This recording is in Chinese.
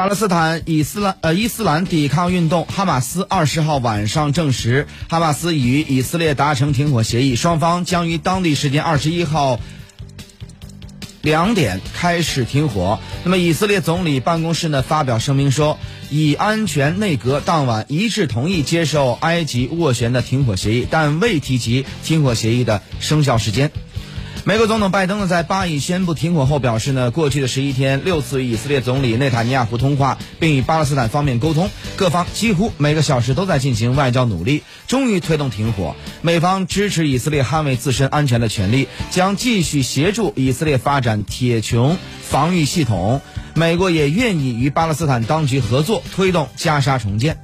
巴勒斯坦伊斯兰呃伊斯兰抵抗运动哈马斯二十号晚上证实，哈马斯与以色列达成停火协议，双方将于当地时间二十一号两点开始停火。那么，以色列总理办公室呢发表声明说，以安全内阁当晚一致同意接受埃及斡旋的停火协议，但未提及停火协议的生效时间。美国总统拜登呢，在巴以宣布停火后表示呢，过去的十一天六次与以色列总理内塔尼亚胡通话，并与巴勒斯坦方面沟通，各方几乎每个小时都在进行外交努力，终于推动停火。美方支持以色列捍卫自身安全的权利，将继续协助以色列发展铁穹防御系统。美国也愿意与巴勒斯坦当局合作，推动加沙重建。